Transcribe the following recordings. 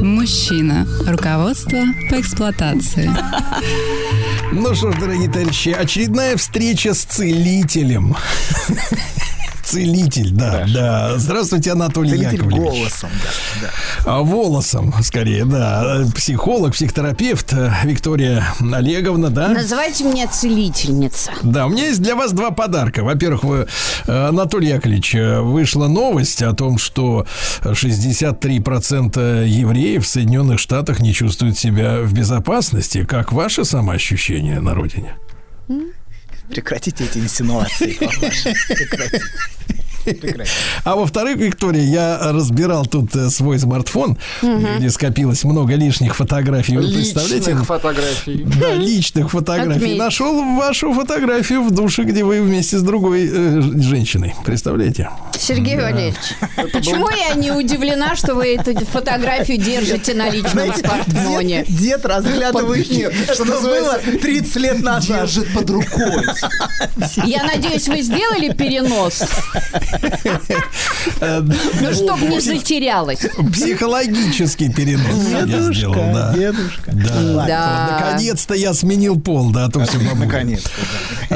Мужчина. Руководство по эксплуатации. Ну что ж, дорогие товарищи, очередная встреча с целителем. Целитель, да, да. Здравствуйте, Анатолий Целитель Яковлевич. голосом, да, да. А, волосом, скорее, да. Психолог, психотерапевт э, Виктория Олеговна, да? Называйте меня целительница. Да, у меня есть для вас два подарка. Во-первых, вы, э, Анатолий Яковлевич, э, вышла новость о том, что 63% евреев в Соединенных Штатах не чувствуют себя в безопасности. Как ваше самоощущение на родине? Прекратите эти инсинуации. Прекратите. А во-вторых, Виктория, я разбирал тут э, свой смартфон, где скопилось много лишних фотографий. Вы представляете? Личных фотографий. Да, личных фотографий. Нашел вашу фотографию в душе, где вы вместе с другой э, женщиной. Представляете? Сергей Валерьевич, почему я не удивлена, что вы эту фотографию держите на личном смартфоне? дед, разглядывает, Нет, что было называется, 30 лет назад. Держит под рукой. Я надеюсь, вы сделали перенос, ну, чтобы не затерялась. Психологический перенос я сделал, да. дедушка. Да. Да. Наконец-то я сменил пол, да, а то все бабуля. Наконец-то.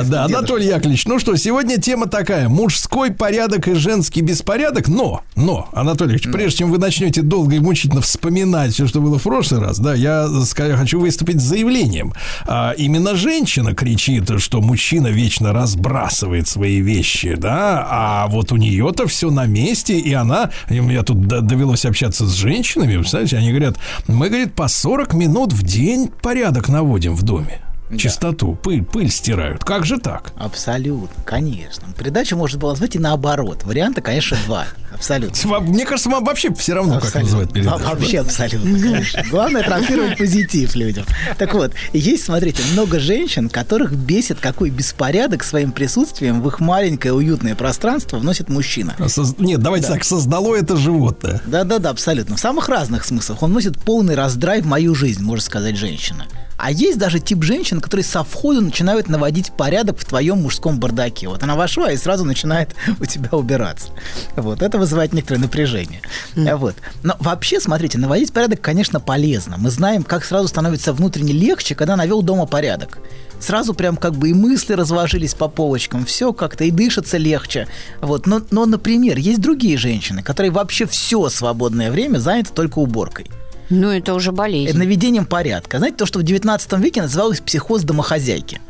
да. Анатолий Яковлевич, ну что, сегодня тема такая. Мужской порядок и женский беспорядок. Но, но, Анатолий Яковлевич, прежде чем вы начнете долго и мучительно вспоминать все, что было в прошлый раз, да, я хочу выступить с заявлением. А, именно женщина кричит, что мужчина вечно разбрасывает свои вещи, да, а вот у нее-то все на месте, и она, мне тут довелось общаться с женщинами, вы знаете, они говорят, мы, говорит, по 40 минут в день порядок наводим в доме. Чистоту, пыль, пыль стирают. Как же так? Абсолютно, конечно. Передачу можно было назвать и наоборот. Варианта, конечно, два. Абсолютно. Мне кажется, вам вообще все равно, как Абсолютно. называют передачу. А, Вообще абсолютно, конечно. Главное транслировать позитив людям. Так вот, есть, смотрите, много женщин, которых бесит, какой беспорядок своим присутствием в их маленькое уютное пространство вносит мужчина. Соз- Нет, давайте так, создало это животное. Да-да-да, абсолютно. В самых разных смыслах. Он носит полный раздрай в мою жизнь, может сказать женщина. А есть даже тип женщин, которые со входа начинают наводить порядок в твоем мужском бардаке. Вот она вошла и сразу начинает у тебя убираться. Вот. Это вызывает некоторое напряжение. А Вот. Но вообще, смотрите, наводить порядок, конечно, полезно. Мы знаем, как сразу становится внутренне легче, когда навел дома порядок. Сразу прям как бы и мысли разложились по полочкам, все как-то и дышится легче. Вот. Но, но, например, есть другие женщины, которые вообще все свободное время заняты только уборкой. Ну, это уже болезнь. наведением порядка. Знаете, то, что в 19 веке называлось психоз домохозяйки.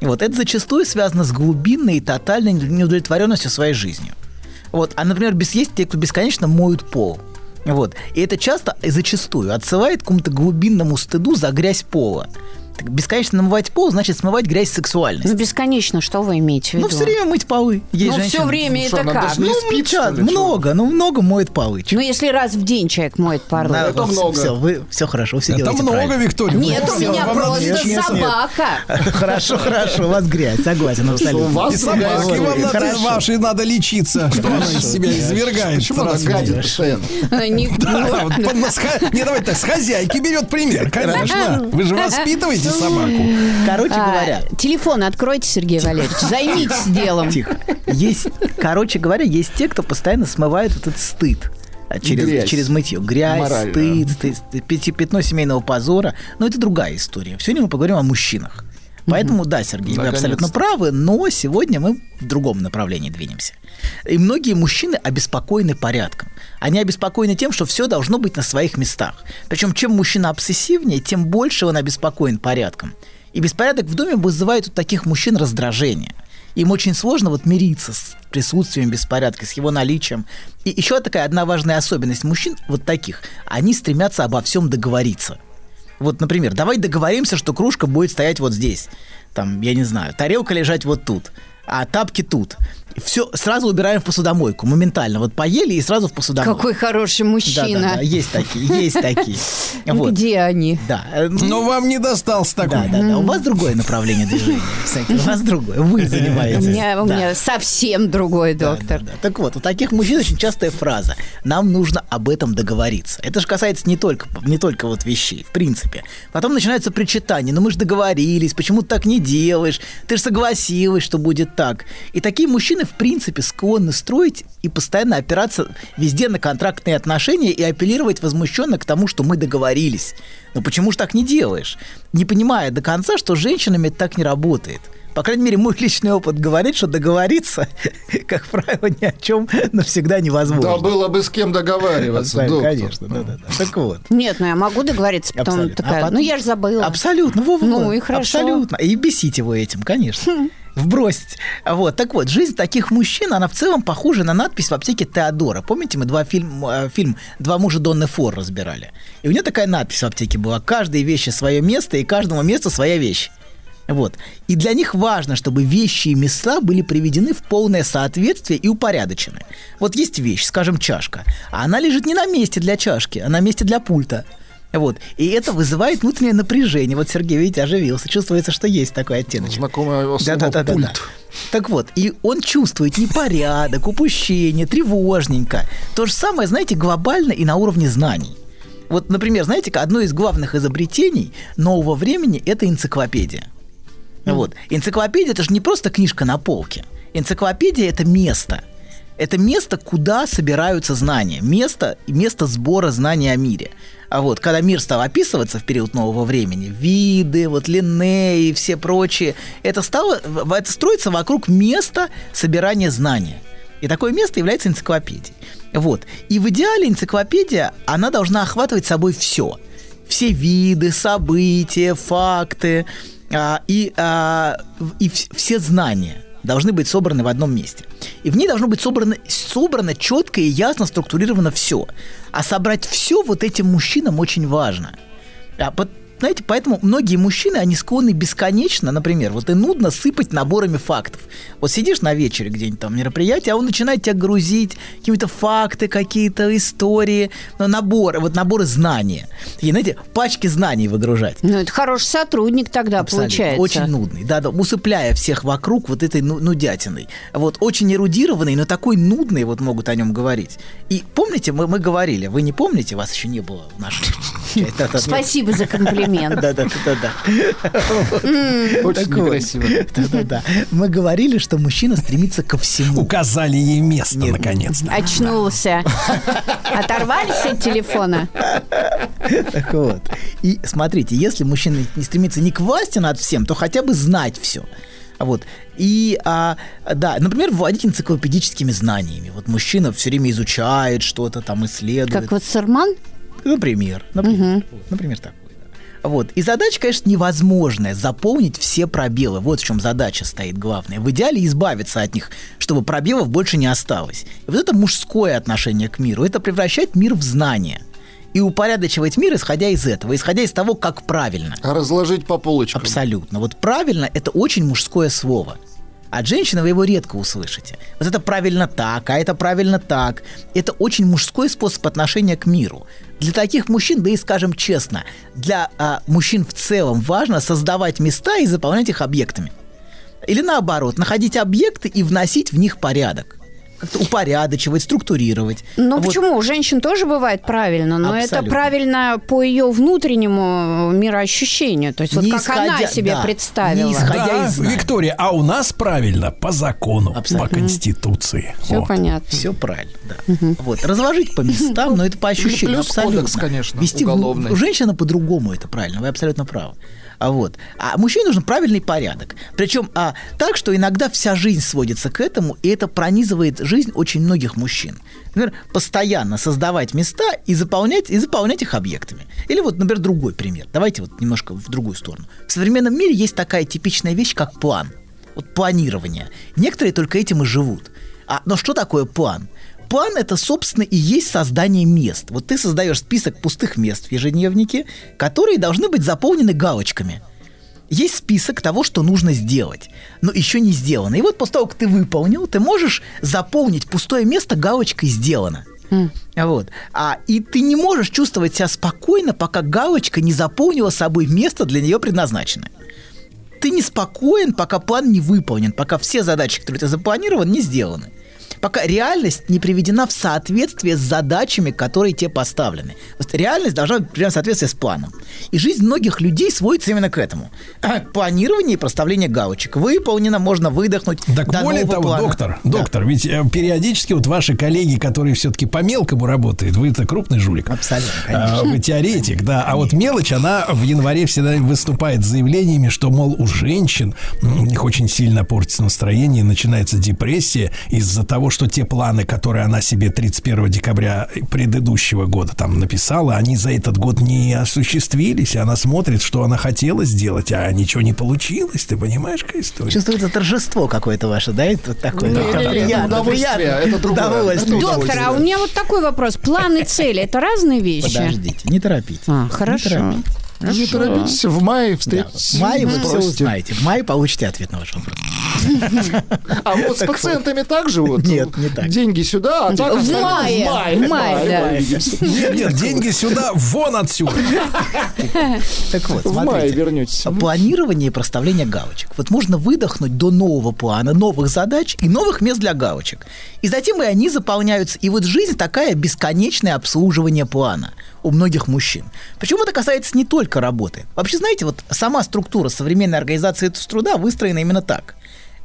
И вот это зачастую связано с глубинной и тотальной неудовлетворенностью своей жизнью. Вот. А, например, без есть те, кто бесконечно моют пол. Вот. И это часто и зачастую отсылает к какому-то глубинному стыду за грязь пола. Так бесконечно намывать пол значит смывать грязь Ну, сексуальности. бесконечно, что вы имеете в виду? Ну, все время мыть полы. Есть Ну, все женщины- время что, это как? даже не Ну, спит, что час, ли, много, ну, много моет полы. Ну, если раз в день человек моет полы. Да, это много. Все, вы, все хорошо, все Это делаете много, правильно. Виктория. Нет, Ну, у меня просто нет, нет, нет. собака. Хорошо, хорошо, у вас грязь, согласен, У вас И собаки вам вашей надо лечиться, что она из себя извергает. Почему она гадит постоянно? Не, давайте так, с хозяйки берет пример, конечно. Вы же воспитываете собаку. Короче А, говоря, Телефон откройте, Сергей Валерьевич. Займитесь делом. тихо. Есть, короче говоря, есть те, кто постоянно смывает этот стыд. а, Через, Грязь. через мытье. Грязь, Морально. стыд, стыд, пятно семейного позора. Но это другая история. Сегодня мы поговорим о мужчинах. Поэтому, да, Сергей, вы абсолютно правы, но сегодня мы в другом направлении двинемся. И многие мужчины обеспокоены порядком. Они обеспокоены тем, что все должно быть на своих местах. Причем, чем мужчина обсессивнее, тем больше он обеспокоен порядком. И беспорядок в доме вызывает у таких мужчин раздражение. Им очень сложно вот мириться с присутствием беспорядка, с его наличием. И еще такая одна важная особенность мужчин, вот таких, они стремятся обо всем договориться. Вот, например, давай договоримся, что кружка будет стоять вот здесь. Там, я не знаю, тарелка лежать вот тут. А тапки тут. Все, сразу убираем в посудомойку, моментально. Вот поели и сразу в посудомойку. Какой хороший Да, мужчина. да, да, есть такие, есть такие. Вот. Где они? Да. э, Но вам не достался Да, такой. да, да. У вас другое направление движения. кстати, У вас другое. Вы У занимаетесь. меня, у Да. меня совсем другой Да, доктор. да, да. Так вот, у таких мужчин очень частая фраза «нам нужно об этом договориться». Это же касается не только, не только вот вещей, в принципе. Потом начинаются причитания, ну мы же договорились, почему ты так не делаешь, ты же согласилась, что будет так. И такие мужчины, в принципе, склонны строить и постоянно опираться везде на контрактные отношения и апеллировать возмущенно к тому, что мы договорились. Но почему же так не делаешь? Не понимая до конца, что с женщинами это так не работает. По крайней мере, мой личный опыт говорит, что договориться, как правило, ни о чем навсегда невозможно. Да было бы с кем договариваться, Абсолютно, доктор. Конечно, да, да, да. Так вот. Нет, ну я могу договориться, потом Абсолютно. такая, А потом- ну я же забыла. Абсолютно, во, во, Ну и хорошо. Абсолютно. И бесить его этим, конечно. Вбросить. Вот, так вот, жизнь таких мужчин, она в целом похожа на надпись в аптеке Теодора. Помните, мы два фильм, э, фильм «Два мужа Донны Фор» разбирали? И у нее такая надпись в аптеке была «Каждой вещи свое место, и каждому месту своя вещь». Вот. И для них важно, чтобы вещи и места были приведены в полное соответствие и упорядочены. Вот есть вещь, скажем, чашка, а она лежит не на месте для чашки, а на месте для пульта. Вот. И это вызывает внутреннее напряжение. Вот Сергей, видите, оживился. Чувствуется, что есть такой оттеночек. Знакомое слово Да-да-да-да. пульт. Так вот, и он чувствует непорядок, упущение, тревожненько. То же самое, знаете, глобально и на уровне знаний. Вот, например, знаете, одно из главных изобретений нового времени – это энциклопедия. Вот. Энциклопедия – это же не просто книжка на полке. Энциклопедия – это место. Это место, куда собираются знания. Место, место сбора знаний о мире. А вот, когда мир стал описываться в период нового времени, виды, вот Линней и все прочие, это стало, в- это строится вокруг места собирания знания. И такое место является энциклопедией. Вот. И в идеале энциклопедия, она должна охватывать собой все. Все виды, события, факты а, и, а, в- и вс- все знания должны быть собраны в одном месте. И в ней должно быть собрано, собрано четко и ясно структурировано все. А собрать все вот этим мужчинам очень важно. А, знаете, поэтому многие мужчины, они склонны бесконечно, например, вот и нудно сыпать наборами фактов. Вот сидишь на вечере где-нибудь там мероприятие, а он начинает тебя грузить какими-то факты, какие-то истории, ну, наборы, вот наборы знания. И, знаете, пачки знаний выгружать. Ну, это хороший сотрудник тогда Абсолютно. получается. Очень нудный, да, да, усыпляя всех вокруг вот этой ну- нудятиной. Вот очень эрудированный, но такой нудный, вот могут о нем говорить. И помните, мы, мы говорили, вы не помните, вас еще не было в нашей. Спасибо за комплимент. Да-да-да-да. Очень Так вот. некрасиво. Да-да-да. Мы говорили, что мужчина стремится ко всему. Указали ей место, Нет. наконец-то. Очнулся. Оторвались от телефона? Так вот. И смотрите, если мужчина не стремится не к власти над всем, то хотя бы знать все. Вот. И, а, да, например, владеть энциклопедическими знаниями. Вот мужчина все время изучает что-то, там исследует. Как вот Сарман? Например, например, вот, например такой. Вот. И задача, конечно, невозможная заполнить все пробелы. Вот в чем задача стоит главная. В идеале избавиться от них, чтобы пробелов больше не осталось. И вот это мужское отношение к миру. Это превращать мир в знание. И упорядочивать мир, исходя из этого, исходя из того, как правильно. А разложить по полочкам. Абсолютно. Вот правильно – это очень мужское слово. От женщины вы его редко услышите. Вот это правильно так, а это правильно так. Это очень мужской способ отношения к миру. Для таких мужчин, да и скажем честно, для а, мужчин в целом важно создавать места и заполнять их объектами. Или наоборот, находить объекты и вносить в них порядок. Как-то упорядочивать, структурировать. Ну Вот. почему? У женщин тоже бывает правильно, но это Абсолютно. правильно по ее внутреннему мироощущению. То есть вот Не как она исходя- себе да, представила. не исходя Да, из. Виктория, а у нас правильно по закону, Абсолютно. по Конституции. Все Вот. понятно. Все правильно, да. Вот, разложить по местам, но это по ощущениям. плюс абсолютно. кодекс, конечно, Вести в- уголовный. у женщины по-другому это правильно, вы абсолютно правы. А вот. А мужчине нужен правильный порядок. Причем а, так, что иногда вся жизнь сводится к этому, и это пронизывает жизнь очень многих мужчин. Например, постоянно создавать места и заполнять, и заполнять их объектами. Или вот, например, другой пример. Давайте вот немножко в другую сторону. В современном мире есть такая типичная вещь, как план. Вот планирование. Некоторые только этим и живут. А, но что такое план? План это, собственно, и есть создание мест. Вот ты создаешь список пустых мест в ежедневнике, которые должны быть заполнены галочками. есть список того, что нужно сделать, но еще не сделано. И вот после того, как ты выполнил, ты можешь заполнить пустое место галочкой «сделано». Вот. А, и ты не можешь чувствовать себя спокойно, пока галочка не заполнила собой место для нее предназначенное. Ты не спокоен, пока план не выполнен, пока все задачи, которые ты запланирован, не сделаны пока реальность не приведена в соответствие с задачами, которые тебе поставлены. То есть реальность должна быть приведена в соответствие с планом. И жизнь многих людей сводится именно к этому. Планирование и проставление галочек. Выполнено, можно выдохнуть. Так до более того, плана. доктор, Да. доктор, ведь э, периодически вот ваши коллеги, которые все-таки по мелкому работают, вы-то крупный жулик. Абсолютно, А, конечно. Вы теоретик, да. А вот мелочь, она в январе всегда выступает с заявлениями, что, мол, у женщин у них очень сильно портится настроение, начинается депрессия из-за того, что те планы, которые она себе 31 декабря предыдущего года там написала, они за этот год не осуществились. И она смотрит, что она хотела сделать, а ничего не получилось. Ты понимаешь, какая история? Чувствуется торжество какое-то ваше, да? Это такое. Да, Это это приятно, удовольствие, это другое. Удовольствие. Это Доктор, а у меня вот такой вопрос. План и цели – это разные вещи? Подождите, не торопитесь. А, Не хорошо. Не торопитесь, в мае Да, встретитесь. В мае вы все узнаете. В мае получите ответ на ваш вопрос. А вот с пациентами так же вот? Нет, не так. Деньги сюда, а так В мае, В мае, в мае, да. Нет, нет, деньги сюда, вон отсюда. Так вот, В мае вернетесь. Планирование и проставление галочек. Вот можно выдохнуть до нового плана, новых задач и новых мест для галочек. И затем и они заполняются. И вот жизнь такая бесконечное обслуживание плана у многих мужчин. Причем это касается не только работы. Вообще, знаете, вот сама структура современной организации труда выстроена именно так.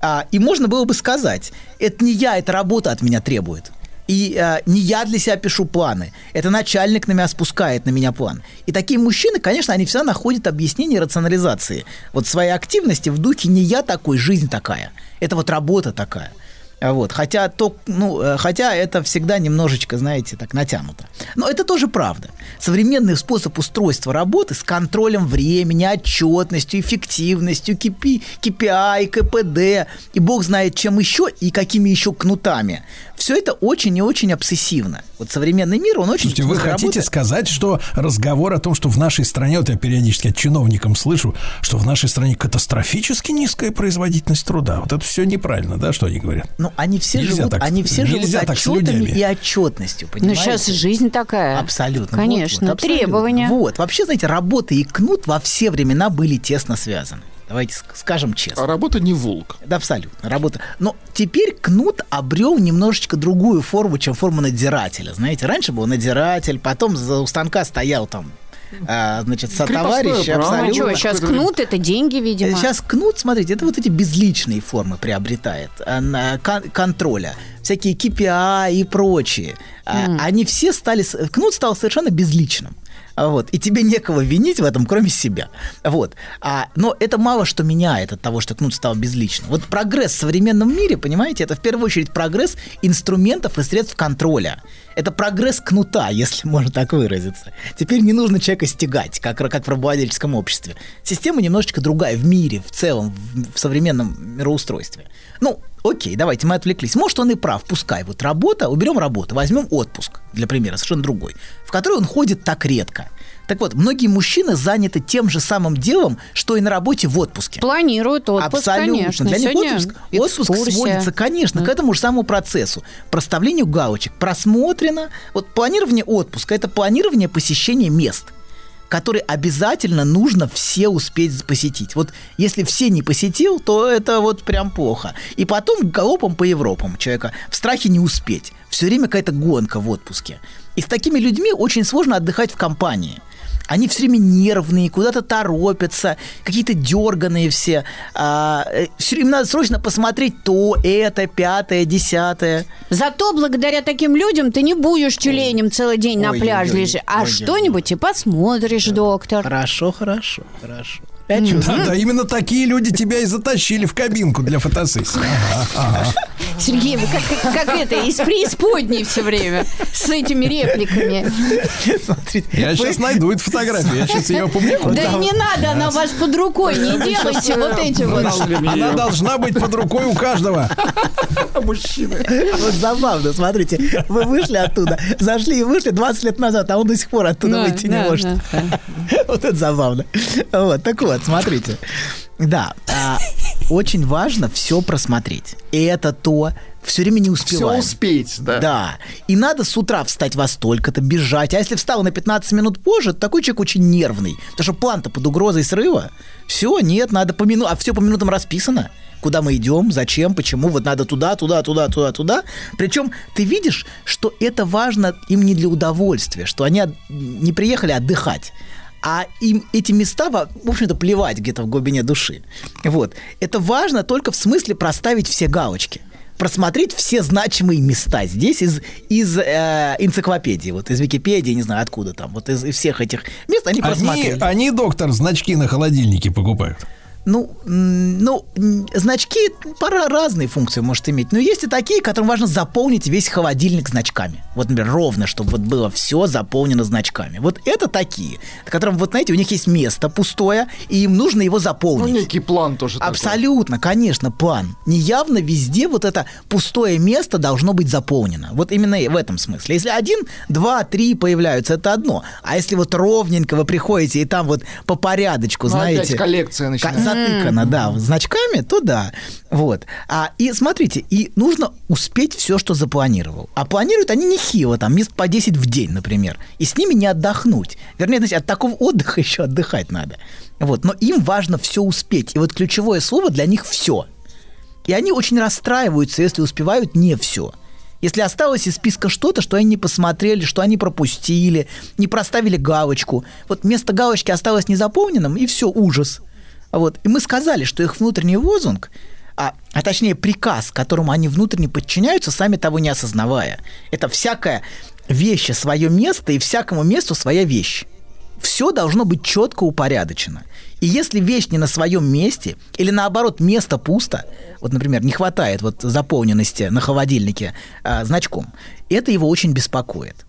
А, и можно было бы сказать, это не я, это работа от меня требует. И а, не я для себя пишу планы. Это начальник на меня спускает на меня план. И такие мужчины, конечно, они всегда находят объяснение рационализации. Вот своей активности в духе не я такой, жизнь такая. Это вот работа такая. А Вот. Хотя, то, ну, э, хотя это всегда немножечко, знаете, так натянуто. Но это тоже правда. Современный способ устройства работы с контролем времени, отчетностью, эффективностью, KP, KPI, КПД и бог знает чем еще и какими еще кнутами. Все это очень и очень обсессивно. Вот современный мир, он очень... Слушайте, вы хотите сказать, что разговор о том, что в нашей стране, вот я периодически от чиновникам слышу, что в нашей стране катастрофически низкая производительность труда. Вот это все неправильно, да, что они говорят? Ну, они все Нельзя живут, так- они все живут отчетами и отчетностью, Ну, понимаете? сейчас жизнь такая. Абсолютно. Конечно, Вот, вот, абсолютно. требования. Вот. Вообще, знаете, работа и кнут во все времена были тесно связаны. Давайте ск- скажем честно. А работа не волк. Да, абсолютно. Работа. Но теперь кнут обрел немножечко другую форму, чем форму надзирателя. Знаете, раньше был надзиратель, потом за у станка стоял там, а, значит, сотоварищ. Крепостное право. А абсолютно. что, сейчас кнут – это деньги, видимо. Сейчас кнут, смотрите, это вот эти безличные формы приобретает а, контроля. Всякие KPI и прочие. А, Они все стали... Кнут стал совершенно безличным. Вот. И тебе некого винить в этом, кроме себя. Вот. А, но это мало что меняет от того, что кнут стал безличным. Вот прогресс в современном мире, понимаете, это в первую очередь прогресс инструментов и средств контроля. Это прогресс кнута, если можно так выразиться. Теперь не нужно человека стягать, как, как в рабовладельческом обществе. Система немножечко другая в мире, в целом, в, в современном мироустройстве. Ну, окей, давайте мы отвлеклись. Может, он и прав, пускай. Вот работа, уберем работу, возьмем отпуск, для примера, совершенно другой, в который он ходит так редко. Так вот, многие мужчины заняты тем же самым делом, что и на работе в отпуске. Планируют отпуск, Абсолютно. конечно. Для них Сегодня отпуск, отпуск сводится, конечно, к этому же самому процессу. Проставлению галочек. Просмотрено. Вот планирование отпуска – это планирование посещения мест которые обязательно нужно все успеть посетить. Вот если все не посетил, то это вот прям плохо. И потом галопом по Европам человека в страхе не успеть. Все время какая-то гонка в отпуске. И с такими людьми очень сложно отдыхать в компании. Они все время нервные, куда-то торопятся, какие-то дерганые все. А, все время надо срочно посмотреть то, это, пятое, десятое. Зато благодаря таким людям ты не будешь тюленем целый день на Ой, пляже ой, ой, лежишь, а ой, ой, что-нибудь и посмотришь, доктор. Хорошо, хорошо, хорошо. Пять чувств. Да, да, именно такие люди тебя и затащили в кабинку для фотосессии. Сергей, вы как, это, из преисподней все время с этими репликами. Смотрите, Я вы- сейчас найду эту фотографию, я сейчас ее опубликую. Да и не надо, она у вас под рукой, не делайте вот эти вот. Она должна быть под рукой у каждого. Мужчины. Вот забавно, смотрите, вы вышли оттуда, зашли и вышли 20 лет назад, а он до сих пор оттуда Да, выйти не может. Вот это забавно. Вот, так вот. Вот, смотрите. Да, а, очень важно все просмотреть. И это то, все время не Все успеваем. успеть, да. Да. И надо с утра встать во столько-то, бежать. А если встал на 15 минут позже, то такой человек очень нервный. Потому что план-то под угрозой срыва. Все, нет, надо по минутам. А все по минутам расписано. Куда мы идем, зачем, почему, вот надо туда, туда, туда, туда, туда. Причем ты видишь, что это важно им не для удовольствия, что они не приехали отдыхать, а им эти места, в общем-то, плевать где-то в глубине души. Вот. Это важно только в смысле проставить все галочки просмотреть все значимые места здесь из, из э, энциклопедии, вот из Википедии, не знаю откуда там, вот из, из всех этих мест они Они, просмотрели. они, доктор, значки на холодильнике покупают. Ну, ну, значки пора разные функции может иметь. Но есть и такие, которым важно заполнить весь холодильник значками. Вот, например, ровно, чтобы вот было все заполнено значками. Вот это такие, которым, вот знаете, у них есть место пустое, и им нужно его Ну, заполнить. некий план тоже такой. Абсолютно, конечно, план. Неявно везде вот это пустое место должно быть заполнено. Вот именно в этом смысле. Если один, два, три появляются, это одно. А если вот ровненько вы приходите и там вот по порядочку, Ну, знаете... коллекция начинается. Затыкано, да, значками, то да. Вот. А, и смотрите, и нужно успеть все, что запланировал. А планируют они нехило, там, мест по 10 в день, например. И с ними не отдохнуть. Вернее, знаете, от такого отдыха еще отдыхать надо. Вот. Но им важно все успеть. И вот ключевое слово для них все. И они очень расстраиваются, если успевают не все. Если осталось из списка что-то, что они не посмотрели, что они пропустили, не проставили галочку. Вот место галочки осталось незаполненным, и все, ужас. Вот. И мы сказали, что их внутренний лозунг, а, а точнее приказ, которому они внутренне подчиняются, сами того не осознавая. Это всякая вещь свое место и всякому месту своя вещь. Все должно быть четко упорядочено. И если вещь не на своем месте, или наоборот, место пусто, вот, например, не хватает вот заполненности на холодильнике а, значком, это его очень беспокоит.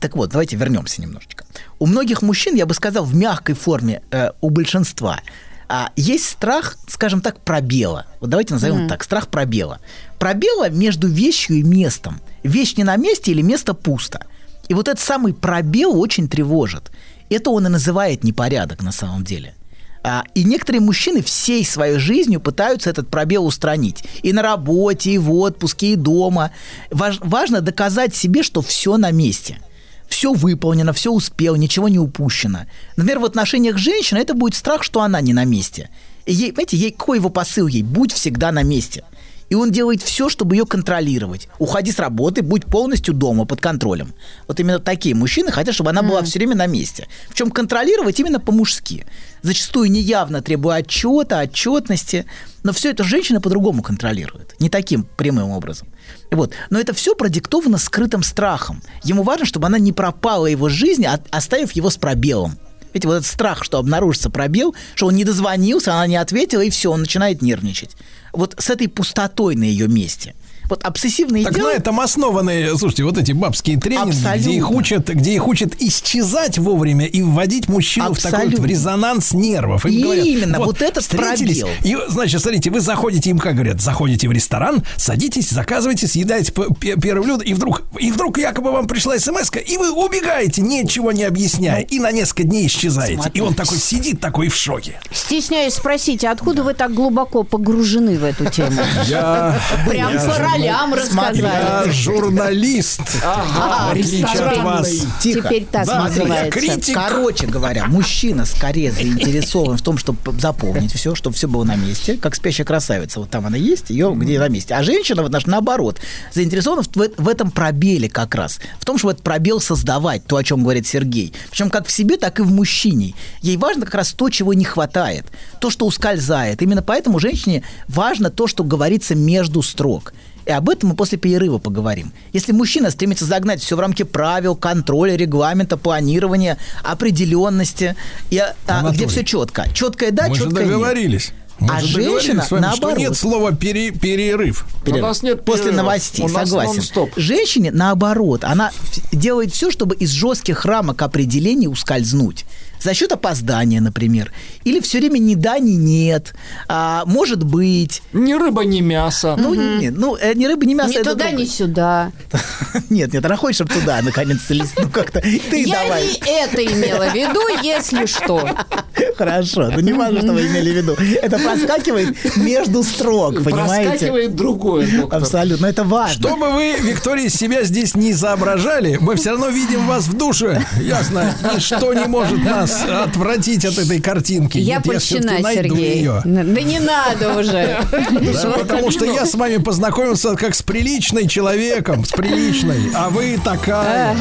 Так вот, давайте вернемся немножечко. У многих мужчин, я бы сказал, в мягкой форме, э, у большинства, а, есть страх, скажем так, пробела. Вот давайте назовем это так, страх пробела. Пробела между вещью и местом. Вещь не на месте или место пусто. И вот этот самый пробел очень тревожит. Это он и называет непорядок на самом деле. А, и некоторые мужчины всей своей жизнью пытаются этот пробел устранить. И на работе, и в отпуске, и дома. Важ- важно доказать себе, что все на месте. Все выполнено, все успел, ничего не упущено. Например, в отношениях женщины это будет страх, что она не на месте. И ей, понимаете, ей, какой его посыл ей? Будь всегда на месте. И он делает все, чтобы ее контролировать. Уходи с работы, будь полностью дома, под контролем. Вот именно такие мужчины хотят, чтобы она была все время на месте. Причем контролировать именно по-мужски. Зачастую неявно требуя отчета, отчетности. Но все это женщины по-другому контролируют. Не таким прямым образом. Вот. Но это все продиктовано скрытым страхом. Ему важно, чтобы она не пропала его жизни, оставив его с пробелом. Видите, вот этот страх, что обнаружится пробел, что он не дозвонился, она не ответила, и все, он начинает нервничать. Вот с этой пустотой на ее месте. Вот обсессивные Так идеалы- на этом основаны, слушайте, вот эти бабские тренинги, где их Абсолютно. учат, где их учат исчезать вовремя и вводить мужчину в такой вот в Абсолютно. резонанс нервов. Им говорят, Именно, вот этот встретились, пробел. И, значит, смотрите, вы заходите, им как говорят, заходите в ресторан, садитесь, заказываете, съедаете первое блюдо, и вдруг, и вдруг якобы вам пришла смс и вы убегаете, ничего не объясняя, и на несколько дней исчезаете. И он такой сидит, такой в шоке. Стесняюсь спросить, а откуда вы так глубоко погружены в эту тему? Я, Прям по ролям рассказали. я журналист, в отличие от вас. Тихо. Теперь так Да, называется. критик. Короче говоря, мужчина скорее заинтересован в том, чтобы заполнить все, чтобы все было на месте, как спящая красавица. Вот там она есть, ее где на месте. А женщина, вот наш наоборот, заинтересована в, в- в этом пробеле как раз. В том, чтобы этот пробел создавать, то, о чем говорит Сергей. Причем как в себе, так и в мужчине. Ей важно как раз то, чего не хватает, то, что ускользает. Именно поэтому женщине важно то, что говорится между строк. И об этом мы после перерыва поговорим. Если мужчина стремится загнать все в рамки правил, контроля, регламента, планирования, определенности, и, а, Анатолий, где все четко. Четкое да, Мы же четкое нет. договорились. Мы А же женщина, вами, что наоборот. нет слова пере- перерыв. Перерыв. У нас нет После перерыва. новостей, У нас согласен. нон-стоп. Женщине, наоборот, она делает все, чтобы из жестких рамок определений ускользнуть. За счет опоздания, например. Или все время ни да, ни нет. А, может быть. Ни рыба, ни мясо. Ну, не, ну э, ни рыба, ни мясо. Ни это туда, другое. ни сюда. Нет, нет, она хочет, чтобы туда, наконец, ну как-то. Ты Я давай. не это имела в виду, если что. Хорошо, ну не важно, что вы имели в виду. Это проскакивает между строк, понимаете? Проскакивает другое, доктор. Абсолютно, это важно. Что бы вы, Виктория, себя здесь не изображали, мы все равно видим вас в душе. Ясно, ничто не может нас отвратить от этой картинки. Я Нет, польщена, Сергей. ее. Да не надо уже. Да, потому что я с вами познакомился как с приличной человеком, с приличной, а вы такая.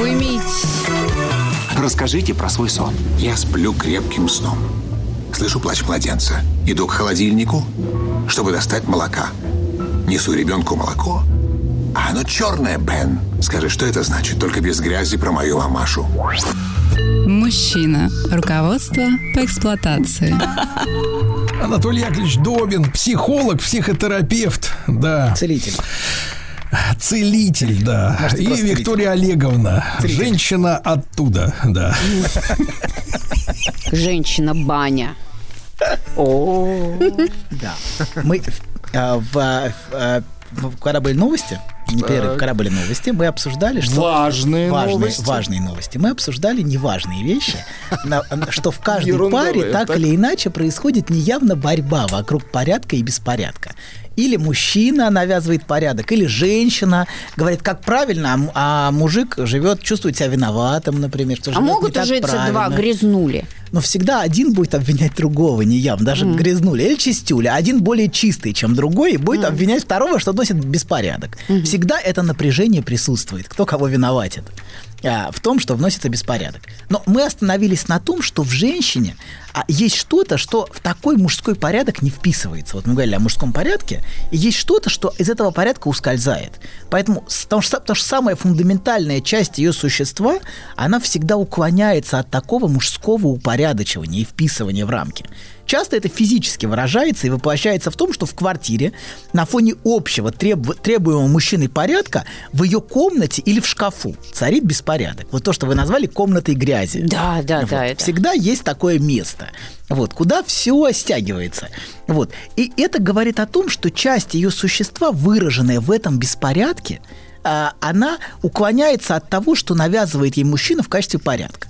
Уймитесь. Расскажите про свой сон. Я сплю крепким сном. Слышу плач младенца. Иду к холодильнику, чтобы достать молока. Несу ребенку молоко. А оно черное, Бен. Скажи, что это значит? Только без грязи про мою мамашу. Мужчина. Руководство по эксплуатации. Анатолий Яковлевич Добин, психолог, психотерапевт, да, Целитель. целитель, да, Можете и Виктория Олеговна, женщина оттуда, да. Женщина-баня. Да. Мы э, в, э, в- когда были новости, не перерыв, когда были новости, мы обсуждали, что... Важные новости. Важные новости. Мы обсуждали неважные вещи, что в каждой паре так? или иначе происходит неявно борьба вокруг порядка и беспорядка. Или мужчина навязывает порядок, или женщина говорит, как правильно, а а, мужик живет, чувствует себя виноватым, например, что А не могут так ужиться два грязнули? Но всегда один будет обвинять другого неявно, даже грязнули или чистюля. Один более чистый, чем другой, и будет обвинять второго, что носит беспорядок. Всегда это напряжение присутствует, кто кого виноватит а, в том, что вносится беспорядок. Но мы остановились на том, что в женщине а, есть что-то, что в такой мужской порядок не вписывается. Вот мы говорили о мужском порядке, и есть что-то, что из этого порядка ускользает. Поэтому потому что, потому что самая фундаментальная часть ее существа, она всегда уклоняется от такого мужского упорядочивания и вписывания в рамки. Часто это физически выражается и воплощается в том, что в квартире на фоне общего требу- требуемого мужчиной порядка в ее комнате или в шкафу царит беспорядок. Вот то, что вы назвали комнатой грязи. Да, да, Вот. да. это. Всегда есть такое место, вот, куда все стягивается. Вот. И это говорит о том, что часть ее существа, выраженная в этом беспорядке, а, она уклоняется от того, что навязывает ей мужчина в качестве порядка.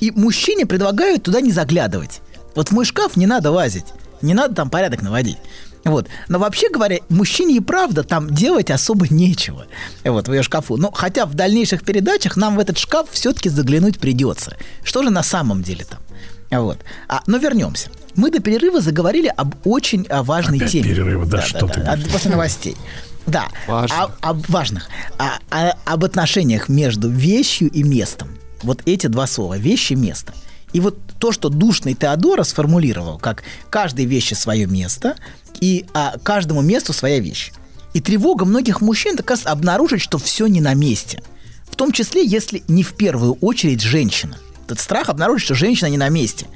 И мужчине предлагают туда не заглядывать. Вот в мой шкаф не надо лазить, не надо там порядок наводить. Вот. Но вообще говоря, мужчине и правда там делать особо нечего вот, в ее шкафу. Но хотя в дальнейших передачах нам в этот шкаф все-таки заглянуть придется. Что же на самом деле там? Вот. А, но вернемся. Мы до перерыва заговорили об очень а, важной Опять теме. перерыв, да, что ты а, После новостей. Да, а- об важных. А- а- об отношениях между вещью и местом. Вот эти два слова – вещь и место. И вот то, что душный Теодора сформулировал, как каждой вещи свое место, и а, каждому месту своя вещь. И тревога многих мужчин как раз обнаружить, что все не на месте. В том числе, если не в первую очередь женщина. Этот страх обнаружить, что женщина не на месте.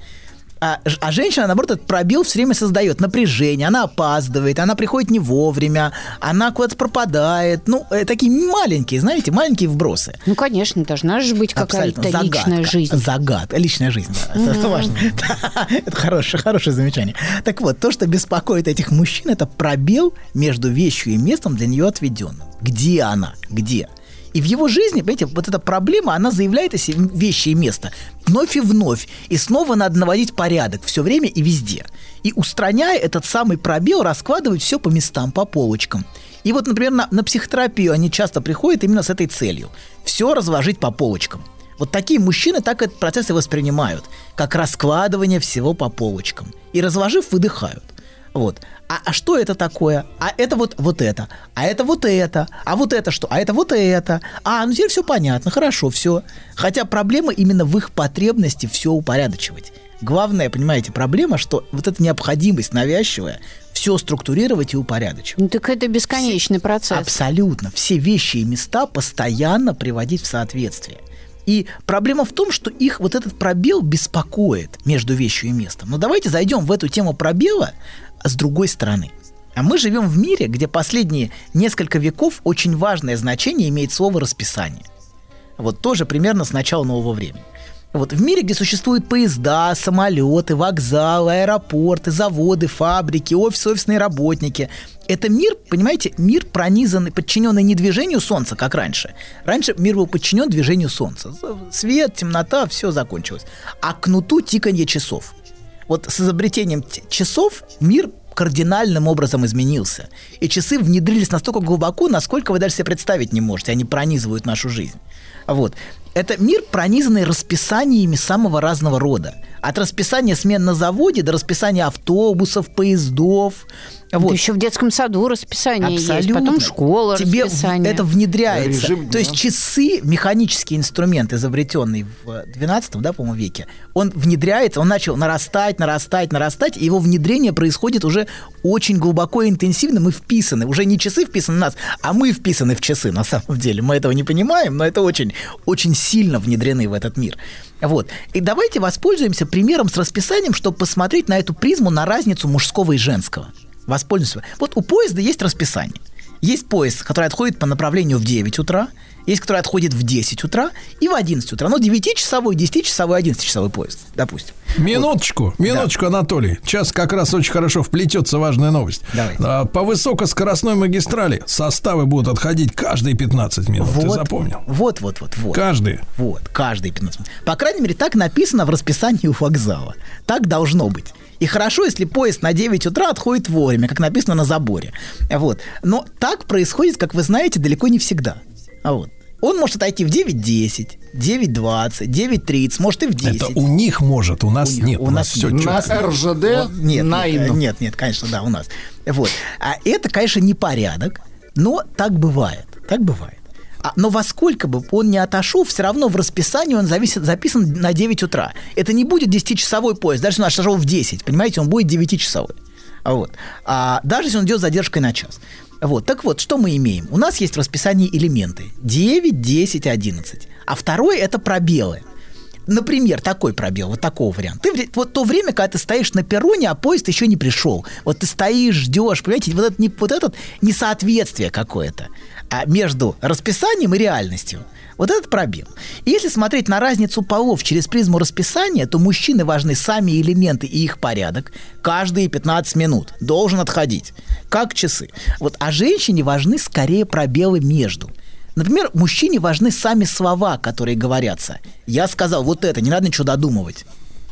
А, а женщина, наоборот, этот пробел все время создает напряжение, она опаздывает, она приходит не вовремя, она куда-то пропадает. Ну, э, такие маленькие, знаете, маленькие вбросы. Ну, конечно, должна же быть какая-то личная жизнь. Загадка. Личная жизнь, да. Это- Это важно. Это хорошее, хорошее замечание. Так вот, то, что беспокоит этих мужчин, это пробел между вещью и местом для нее отведенным. Где она? Где? И в его жизни, понимаете, вот эта проблема, она заявляет о себе вещи и место вновь и вновь. И снова надо наводить порядок все время и везде. И устраняя этот самый пробел, раскладывать все по местам, по полочкам. И вот, например, на, на психотерапию они часто приходят именно с этой целью. Все разложить по полочкам. Вот такие мужчины так этот процесс и воспринимают, как раскладывание всего по полочкам. И разложив, выдыхают. Вот. А, а что это такое? А это вот, вот это. А это вот это. А вот это что? А это вот это. А, ну теперь все понятно, хорошо, все. Хотя проблема именно в их потребности все упорядочивать. Главная, понимаете, проблема, что вот эта необходимость навязчивая все структурировать и упорядочивать. Ну, так это бесконечный процесс. Абсолютно. Все вещи и места постоянно приводить в соответствие. И проблема в том, что их вот этот пробел беспокоит между вещью и местом. Но давайте зайдем в эту тему пробела с другой стороны. А мы живем в мире, где последние несколько веков очень важное значение имеет слово расписание. Вот тоже примерно с начала нового времени. Вот в мире, где существуют поезда, самолеты, вокзалы, аэропорты, заводы, фабрики, офисы, офисные работники, это мир, понимаете, мир пронизанный, подчиненный не движению Солнца, как раньше. Раньше мир был подчинен движению Солнца. Свет, темнота, все закончилось. А кнуту тиканье часов. Вот с изобретением часов мир кардинальным образом изменился. И часы внедрились настолько глубоко, насколько вы даже себе представить не можете. Они пронизывают нашу жизнь. Вот. Это мир, пронизанный расписаниями самого разного рода. От расписания смен на заводе до расписания автобусов, поездов. Вот. еще в детском саду расписание есть, Абсолютно. потом школа, Тебе расписание. это внедряется. Режим То есть часы, механический инструмент, изобретенный в 12 да, по-моему, веке, он внедряется, он начал нарастать, нарастать, нарастать, и его внедрение происходит уже очень глубоко и интенсивно. Мы вписаны. Уже не часы вписаны в нас, а мы вписаны в часы, на самом деле. Мы этого не понимаем, но это очень, очень сильно внедрены в этот мир. Вот. И давайте воспользуемся примером с расписанием, чтобы посмотреть на эту призму, на разницу мужского и женского. Воспользуемся. Вот у поезда есть расписание. Есть поезд, который отходит по направлению в 9 утра, есть, который отходит в 10 утра и в 11 утра. Ну, 9-часовой, 10-часовой, 11-часовой поезд, допустим. Минуточку, минуточку, Анатолий. Сейчас как раз очень хорошо вплетется важная новость. Давайте. А, По высокоскоростной магистрали составы будут отходить каждые 15 минут. Ты запомнил? Вот, вот, вот, вот. Каждые. Вот, каждые 15 минут. По крайней мере, так написано в расписании у вокзала. Так должно быть. И хорошо, если поезд на 9 утра отходит вовремя, как написано на заборе. Вот. Но так происходит, как вы знаете, далеко не всегда. А Вот. Он может отойти в 9.10, 9.20, 9.30, может и в 10. Это у них может, у нас У них- нет. у нас все нет. На РЖД Нет, найм. нет, нет, нет, конечно, да, у нас. Вот. А это, конечно, не порядок, но так бывает. Так бывает. А, но во сколько бы он не отошел, все равно в расписании он зависит, записан на 9 утра. Это не будет 10-часовой поезд, даже если он отошел в 10, понимаете, он будет 9-часовой. А Вот. А даже если он идет с задержкой на час. Вот. Так вот, что мы имеем? У нас есть в расписании элементы 9, 10, 11. А второй – это пробелы. Например, такой пробел, вот такого варианта. Ты, вот то время, когда ты стоишь на перроне, а поезд еще не пришел. Вот ты стоишь, ждешь, понимаете, вот это, вот этот несоответствие какое-то а между расписанием и реальностью. Вот этот пробел. И если смотреть на разницу полов через призму расписания, то мужчины важны сами элементы и их порядок. Каждые 15 минут должен отходить, как часы. Вот, а женщине важны скорее пробелы между. Например, мужчине важны сами слова, которые говорятся. Я сказал вот это, не надо ничего додумывать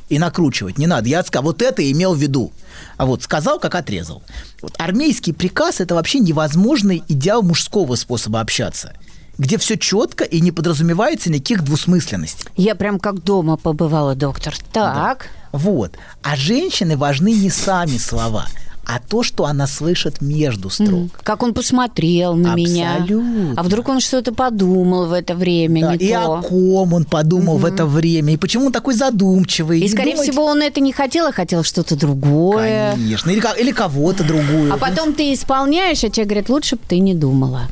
и накручивать, не надо. Я сказал, вот это имел в виду. А вот сказал, как отрезал. Вот армейский приказ – это вообще невозможный идеал мужского способа общаться, где все четко и не подразумевается никаких двусмысленностей. Я прям как дома побывала, доктор. Так. Вот. А женщины важны не сами слова, а то, что она слышит между строк. Как он посмотрел на меня. Абсолютно. А вдруг он что-то подумал в это время, Да, не и то. о ком он подумал в это время, и почему он такой задумчивый. И, Не скорее думайте- всего, он это не хотел, а хотел что-то другое. Конечно. Или, или кого-то другую. А потом ты исполняешь, а тебе говорят, лучше бы ты не думала.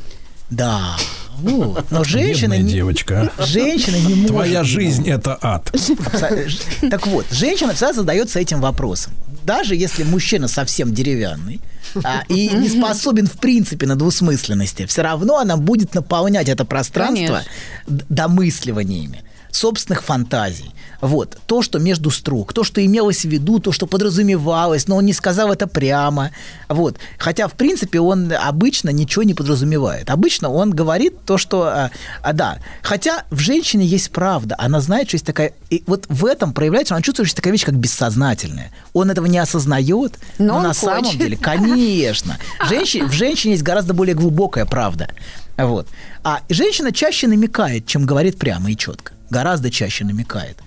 Да. Вот. Но женщины Бедная не, девочка. а. женщина не может. Твоя жизнь это ад. Ж- Так вот, женщина всегда задается этим вопросом. Даже если мужчина совсем деревянный а, и не способен в принципе на двусмысленности, все равно она будет наполнять это пространство д- домысливаниями собственных фантазий. Вот. То, что между строк, то, что имелось в виду, то, что подразумевалось, но он не сказал это прямо. Вот. Хотя, в принципе, он обычно ничего не подразумевает. Обычно он говорит то, что... а, а, да. Хотя в женщине есть правда. Она знает, что есть такая... И вот в этом проявляется, она чувствует, что есть такая вещь, как бессознательная. Он этого не осознает, Но но, на самом хочет. деле, конечно. Женщине, в женщине есть гораздо более глубокая правда. Вот. А женщина чаще намекает, чем говорит прямо и четко. Гораздо чаще намекает.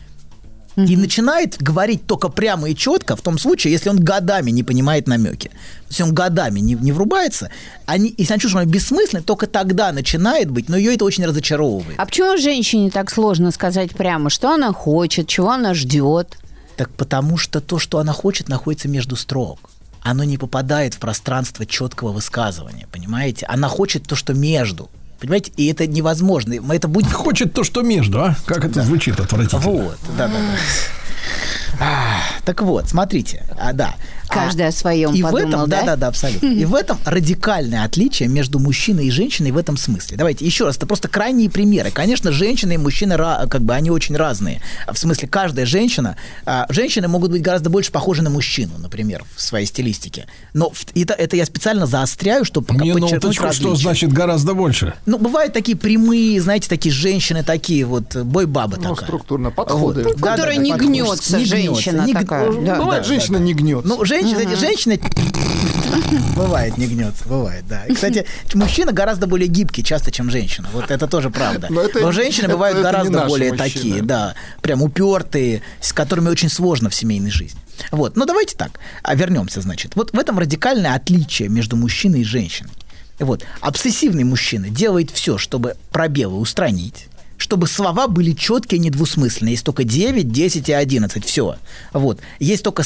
И начинает говорить только прямо и четко в том случае, если он годами не понимает намеки. Если он годами не, не врубается, они, если она чувствует, что она бессмысленна, только тогда начинает быть, но ее это очень разочаровывает. А почему женщине так сложно сказать прямо, что она хочет, чего она ждет? Так потому что то, что она хочет, находится между строк. Оно не попадает в пространство четкого высказывания, понимаете? Она хочет то, что между. Понимаете? И это невозможно. Мы Это будет Хочет то, что между, а? Как это звучит отвратительно. Вот, да, да, да. А, так вот, смотрите, а, да. каждый о своем И в подумал, этом, да, да, да, абсолютно. И в этом радикальное отличие между мужчиной и женщиной в этом смысле. Давайте еще раз, это просто крайние примеры. Конечно, женщины и мужчины, как бы, они очень разные. В смысле, каждая женщина, а, женщины могут быть гораздо больше похожи на мужчину, например, в своей стилистике. Но в- это, это я специально заостряю, чтобы пока подчеркнуть Минуточку, что значит гораздо больше? Ну, бывают такие прямые, знаете, такие женщины такие, вот, бой-баба Ну, такая. структурно, подходы. Вот. Да, Которая да, не подходы. гнется, Не гнется, женщина не такая. Ну, Да. Бывает, да, женщина да. не гнется. Ну, женщина, эти женщины... Бывает, не гнется, бывает, да. И, кстати, мужчина гораздо более гибкий часто, чем женщина. Вот это тоже правда. Но это- Но женщины это- бывают это гораздо более мужчины. такие, да, прям упертые, с которыми очень сложно в семейной жизни. Вот, ну давайте так, а вернемся, значит. Вот в этом радикальное отличие между мужчиной и женщиной. Вот, обсессивный мужчина делает все, чтобы пробелы устранить, чтобы слова были четкие, недвусмысленные. Есть только 9, 10 и 11. Все. Вот. Есть только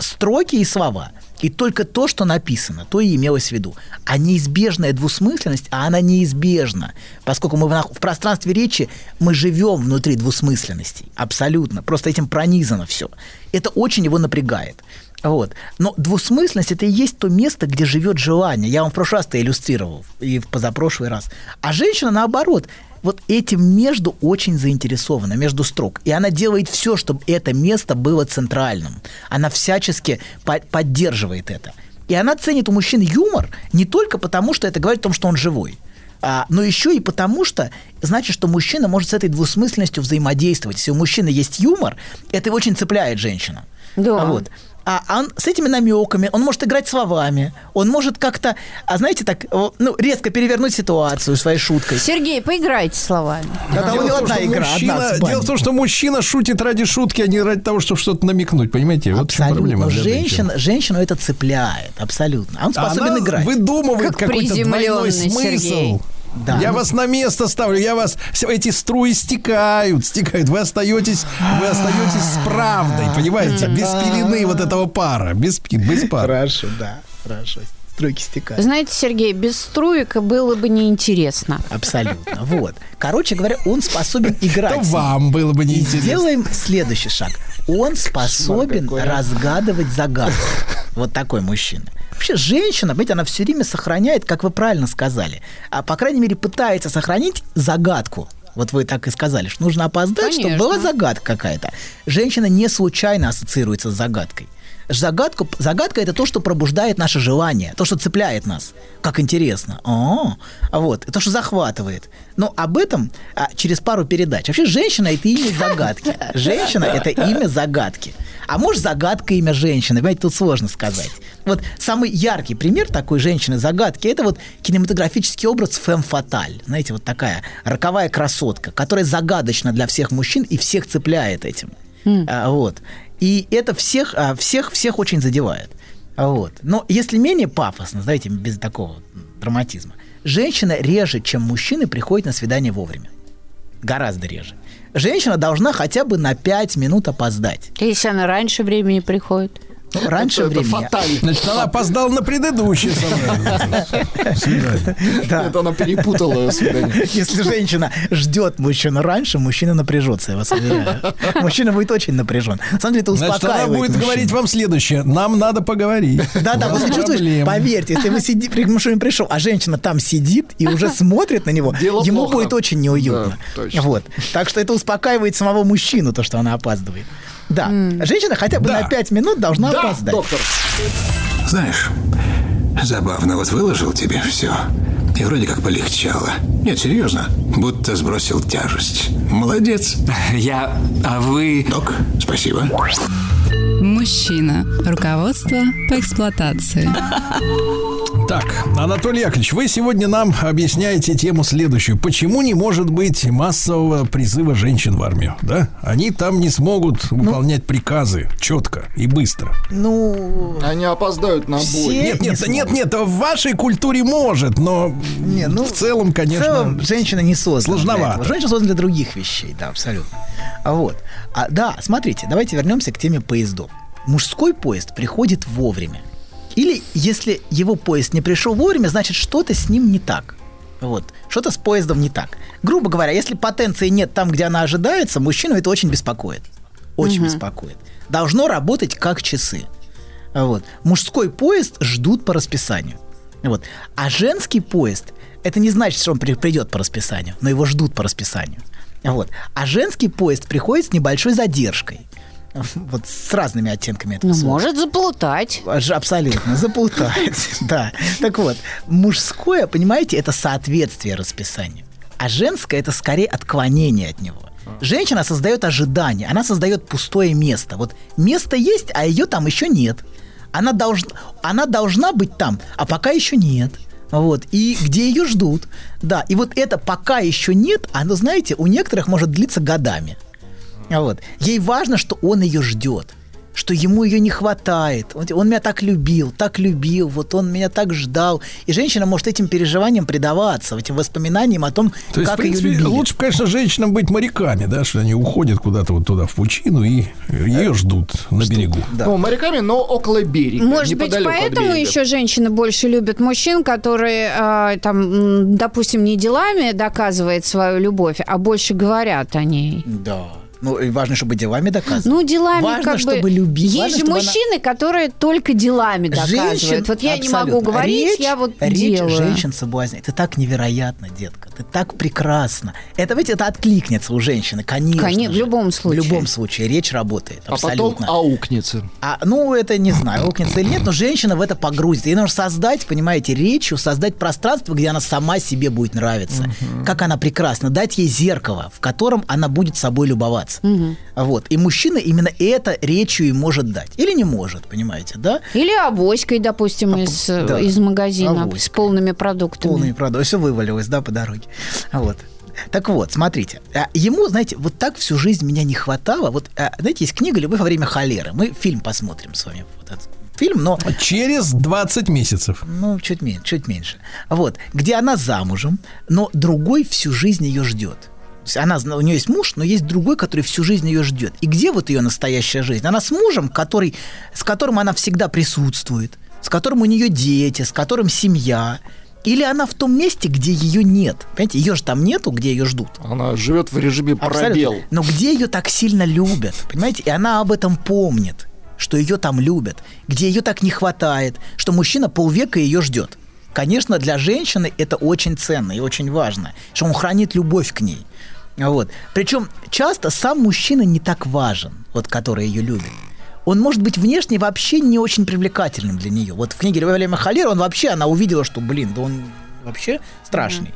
строки и слова. И только то, что написано, то и имелось в виду. А неизбежная двусмысленность, а она неизбежна. Поскольку мы в, в пространстве речи, мы живем внутри двусмысленностей. Абсолютно. Просто этим пронизано все. Это очень его напрягает. Вот. Но двусмысленность это и есть то место, где живет желание. Я вам в прошлый раз это иллюстрировал, и в позапрошлый раз. А женщина, наоборот, вот этим между очень заинтересована, между строк. И она делает все, чтобы это место было центральным. Она всячески по- поддерживает это. И она ценит у мужчин юмор не только потому, что это говорит о том, что он живой, а, но еще и потому, что значит, что мужчина может с этой двусмысленностью взаимодействовать. Если у мужчины есть юмор, это его очень цепляет женщину. Да. Вот. А он с этими намеками, он может играть словами, он может как-то, а знаете, так, ну, резко перевернуть ситуацию своей шуткой. Сергей, поиграйте словами. Это у Дело него в том, одна что игра, мужчина- одна дело в том, что мужчина шутит ради шутки, а не ради того, чтобы что-то намекнуть, понимаете? Вот в чем Абсолютно. проблема. Но для женщин. женщин, женщину это цепляет, абсолютно. А он способен она играть. выдумывает Как какой-то двойной смысл. Сергей. Да, я ну- вас на место ставлю, я вас эти струи стекают, стекают. Вы остаетесь, вы остаетесь с правдой, понимаете? Без пелены вот этого пара, без, без пара. Хорошо, да, хорошо. Стройки стекают. Знаете, Сергей, без струек было бы неинтересно. Абсолютно. Вот. Короче говоря, он способен играть. То с ним. вам было бы И неинтересно. сделаем следующий шаг. Он способен а. разгадывать загадки. Вот такой мужчина. Вообще женщина, понимаете, она все время сохраняет, как вы правильно сказали, а по крайней мере пытается сохранить загадку. Вот вы так и сказали, что нужно опоздать, чтобы Конечно. была загадка какая-то. Женщина не случайно ассоциируется с загадкой. Загадку, загадка это то, что пробуждает наше желание, то, что цепляет нас. Как интересно. О, вот, то, что захватывает. Но об этом а, через пару передач. Вообще, женщина это имя загадки. Женщина это имя загадки. А может, загадка имя женщины. Понимаете, тут сложно сказать. Вот самый яркий пример такой женщины-загадки это вот кинематографический образ фэм фаталь. Знаете, вот такая роковая красотка, которая загадочна для всех мужчин и всех цепляет этим. А, вот. И это всех, а, всех, всех очень задевает. А, Вот. Но если менее пафосно, знаете, без такого драматизма, женщина реже, чем мужчины, приходит на свидание вовремя. Гораздо реже. Женщина должна хотя бы на 5 минут опоздать. Если она раньше времени приходит. Ну, раньше Это времени. фаталь. Значит, она опоздала на предыдущее собрание. Свидание. Да. Это она перепутала свидание. Если женщина ждет мужчину раньше, мужчина напряжется, я вас уверяю. Мужчина будет очень напряжен. На самом деле это Значит, она успокаивает будет мужчин. говорить вам следующее. Нам надо поговорить. Да, да, У вас вы чувствуешь, проблемы. поверьте, если вы сидите, при мужчине пришел, а женщина там сидит и уже смотрит на него, Дело ему плохо. будет очень неуютно. Да, точно. Вот. Так что это успокаивает самого мужчину, то, что она опаздывает. Да. Женщина хотя бы Да. на 5 минут должна Да, опоздать. доктор. Знаешь, забавно, вот выложил тебе все. И вроде как полегчало. Нет, серьезно, будто сбросил тяжесть. Молодец. Я... А вы... Док, спасибо. Мужчина. Руководство по эксплуатации. Так, Анатолий Яковлевич, вы сегодня нам объясняете тему следующую. Почему не может быть массового призыва женщин в армию? Да? Они там не смогут выполнять приказы четко и быстро. Ну, Они опоздают на бой. Все- Нет, не нет, нет, нет, в вашей культуре может, но Не, ну, в целом, конечно, В целом, женщина не создана. для сложновато. этого. Женщина создана для других вещей, да, абсолютно. А вот. А, да, смотрите, давайте вернемся к теме поездов. Мужской поезд приходит вовремя. Или если его поезд не пришел вовремя, значит что-то с ним не так. Вот. Что-то с поездом не так. Грубо говоря, если потенции нет там, где она ожидается, мужчину это очень беспокоит. Очень беспокоит. Должно работать как часы. Вот. Мужской поезд ждут по расписанию. Вот. А женский поезд, это не значит, что он при- придет по расписанию, но его ждут по расписанию. Вот. А женский поезд приходит с небольшой задержкой. Вот с разными оттенками этого Ну, слова. может заплутать. Абсолютно, заплутает. Да. Так вот, мужское, понимаете, это соответствие расписанию. А женское это скорее отклонение от него. Женщина создает ожидание, она создает пустое место. Вот место есть, а ее там еще нет. Она, долж... она должна быть там, а пока еще нет. Вот. И где ее ждут. Да. И вот это пока еще нет, оно, знаете, у некоторых может длиться годами. Вот. Ей важно, что он ее ждет, что ему ее не хватает. Он, он меня так любил, так любил, вот он меня так ждал. И женщина может этим переживаниям предаваться, этим воспоминаниям о том, То есть, как в принципе, ее любили. лучше, конечно, женщинам быть моряками, да, что они уходят куда-то вот туда в пучину и ее ждут на берегу. Да. Ну, моряками, но около берега. Может быть, поэтому еще женщины больше любят мужчин, которые, э, там, допустим, не делами доказывают свою любовь, а больше говорят о ней. Да. Ну, и важно, чтобы делами доказывать. Ну, делами Важно, как бы... чтобы любить. Есть Важно, же чтобы она- мужчины, которые только делами доказывают. Женщин, вот я не могу абсолютно. говорить, Речь- я вот речь делаю. женщин соблазняет. Это так невероятно, детка. Ты так прекрасно. Это ведь это откликнется у женщины, конечно. Конечно, в любом случае. В любом случае. Речь работает. А потом Абсолютно. аукнется. А, ну, это не знаю, окнется или нет, но женщина в это погрузится. Ей нужно создать, понимаете, речью, создать пространство, где она сама себе будет нравиться. Как она прекрасна. Дать ей зеркало, в котором она будет собой любоваться. Вот. И мужчина именно это речью и может дать. Или не может, понимаете, да? Или авоськой, допустим, из, э, да, из магазина с авоськой. полными продуктами. Полные продукты. Все вывалилось, да, по дороге. Вот. Так вот, смотрите, а, ему, знаете, вот так всю жизнь меня не хватало. Вот, а, знаете, есть книга «Любовь во время холеры». Мы фильм посмотрим с вами. Вот этот фильм, но Через 20 месяцев. ну, чуть меньше, чуть меньше. Вот, где она замужем, но другой всю жизнь ее ждет. Она, у нее есть муж, но есть другой, который всю жизнь ее ждет. И где вот ее настоящая жизнь? Она с мужем, который, с которым она всегда присутствует, с которым у нее дети, с которым семья. Или она в том месте, где ее нет. Понимаете, ее же там нету, где ее ждут. Она живет в режиме Абсолютно. пробел. Но где ее так сильно любят, понимаете? И она об этом помнит, что ее там любят, где ее так не хватает, что мужчина полвека ее ждет. Конечно, для женщины это очень ценно и очень важно, что он хранит любовь к ней. Вот. Причем часто сам мужчина не так важен, вот который ее любит. Он может быть внешне вообще не очень привлекательным для нее. Вот в книге Льва Холера он вообще, она увидела, что, блин, да он вообще страшный.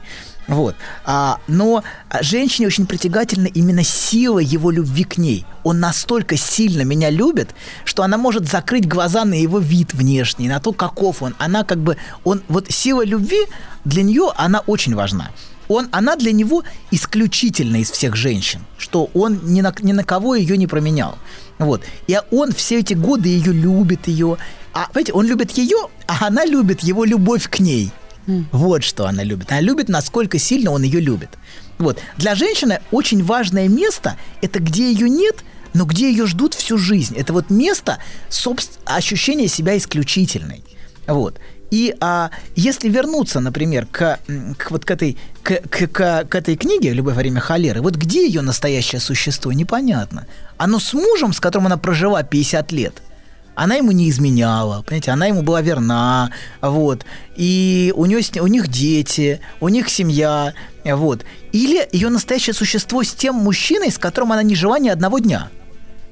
Вот. А, но женщине очень притягательна именно сила его любви к ней. Он настолько сильно меня любит, что она может закрыть глаза на его вид внешний, на то, каков он. Она как бы, он, вот сила любви для нее, она очень важна. Он, она для него исключительна из всех женщин, что он ни на, ни на кого ее не променял. Вот. И он все эти годы ее любит, ее. А, понимаете, он любит ее, а она любит его любовь к ней. Вот что она любит. Она любит, насколько сильно он ее любит. Вот. Для женщины очень важное место – это где ее нет, но где ее ждут всю жизнь. Это вот место собствен... ощущения себя исключительной. Вот. И а, если вернуться, например, к, к вот к этой, к, к- к- к этой книге «Любовь во время холеры», вот где ее настоящее существо, непонятно. Оно с мужем, с которым она прожила 50 лет – она ему не изменяла, понимаете, она ему была верна, вот, и у, нее, у них дети, у них семья, вот. Или ее настоящее существо с тем мужчиной, с которым она не жила ни одного дня.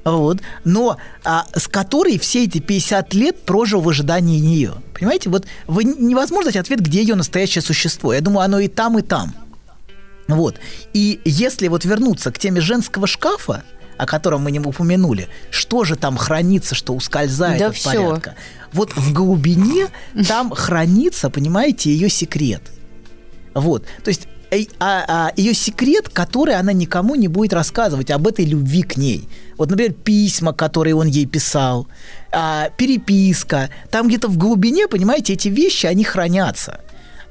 Вот, но а, с которой все эти 50 лет прожил в ожидании нее. Понимаете, вот вы, невозможно дать ответ, где ее настоящее существо. Я думаю, оно и там, и там. Вот. И если вот вернуться к теме женского шкафа, о котором мы не упомянули, что же там хранится, что ускользает Да от всё. порядка? Вот в глубине там хранится, понимаете, ее секрет. Вот. То есть а, а, ее секрет, который она никому не будет рассказывать об этой любви к ней. Вот, например, письма, которые он ей писал, а, переписка. Там где-то в глубине, понимаете, эти вещи, они хранятся.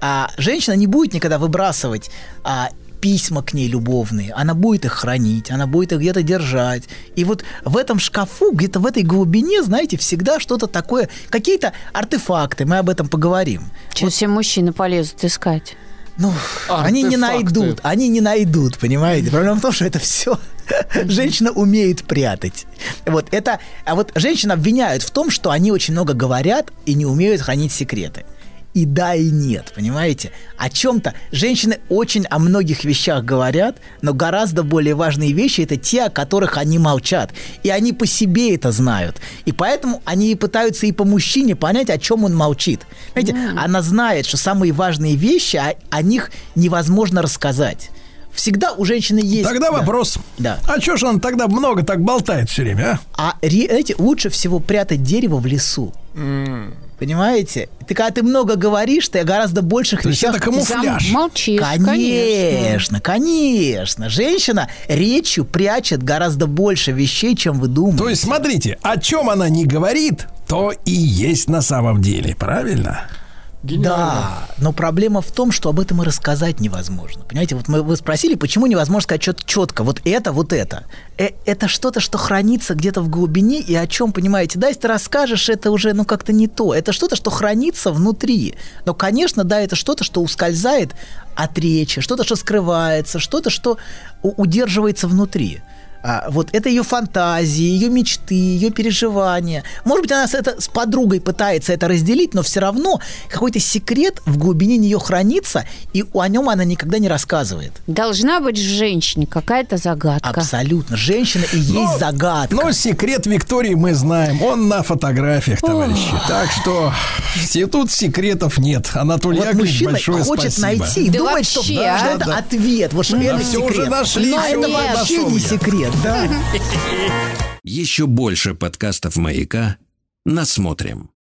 А женщина не будет никогда выбрасывать а, письма к ней любовные. Она будет их хранить, она будет их где-то держать. И вот в этом шкафу, где-то в этой глубине, знаете, всегда что-то такое, какие-то артефакты, мы об этом поговорим. Сейчас все мужчины полезут искать. Ну, они не найдут, они не найдут, понимаете? Проблема в том, что это все женщина умеет прятать. Вот это, а вот женщин обвиняют в том, что они очень много говорят и не умеют хранить секреты. И да, и нет, понимаете? О чем-то женщины очень о многих вещах говорят, но гораздо более важные вещи это те, о которых они молчат. И они по себе это знают. И поэтому они и пытаются и по мужчине понять, о чем он молчит. Знаете, она знает, что самые важные вещи, о, о них невозможно рассказать. Всегда у женщины есть... Тогда Да. вопрос. Да. А чё ж он тогда много так болтает все время, а? А знаете, лучше всего прятать дерево в лесу. Понимаете? Ты когда ты много говоришь, ты о гораздо больших То вещах... это камуфляж. Зам- Молчишь, конечно. Конечно, конечно. Женщина речью прячет гораздо больше вещей, чем вы думаете. То есть, смотрите, о чем она не говорит, то и есть на самом деле, правильно? Да, но проблема в том, что об этом и рассказать невозможно. Понимаете, вот мы, вы спросили, почему невозможно сказать чет- четко, вот это, вот это. Э, это что-то, что хранится где-то в глубине, и о чем, понимаете, да, если ты расскажешь, это уже, ну, как-то не то. Это что-то, что хранится внутри. Но, конечно, да, это что-то, что ускользает от речи, что-то, что скрывается, что-то, что удерживается внутри. А, вот это ее фантазии, ее мечты, ее переживания. Может быть, она с, это, с подругой пытается это разделить, но все равно какой-то секрет в глубине нее хранится, и о нем она никогда не рассказывает. Должна быть в женщине какая-то загадка. Абсолютно. Женщина и есть загадка. Но секрет Виктории мы знаем. Он на фотографиях, товарищи. Так что все- тут секретов нет. Анатолий вот Яковлевич, большое хочет спасибо. найти и Да думает, что, вообще, что а? это Да. ответ. Вот что Да это все секрет. уже нашли, всё это вообще не я. Секрет, да. Еще больше подкастов «Маяка» насмотрим.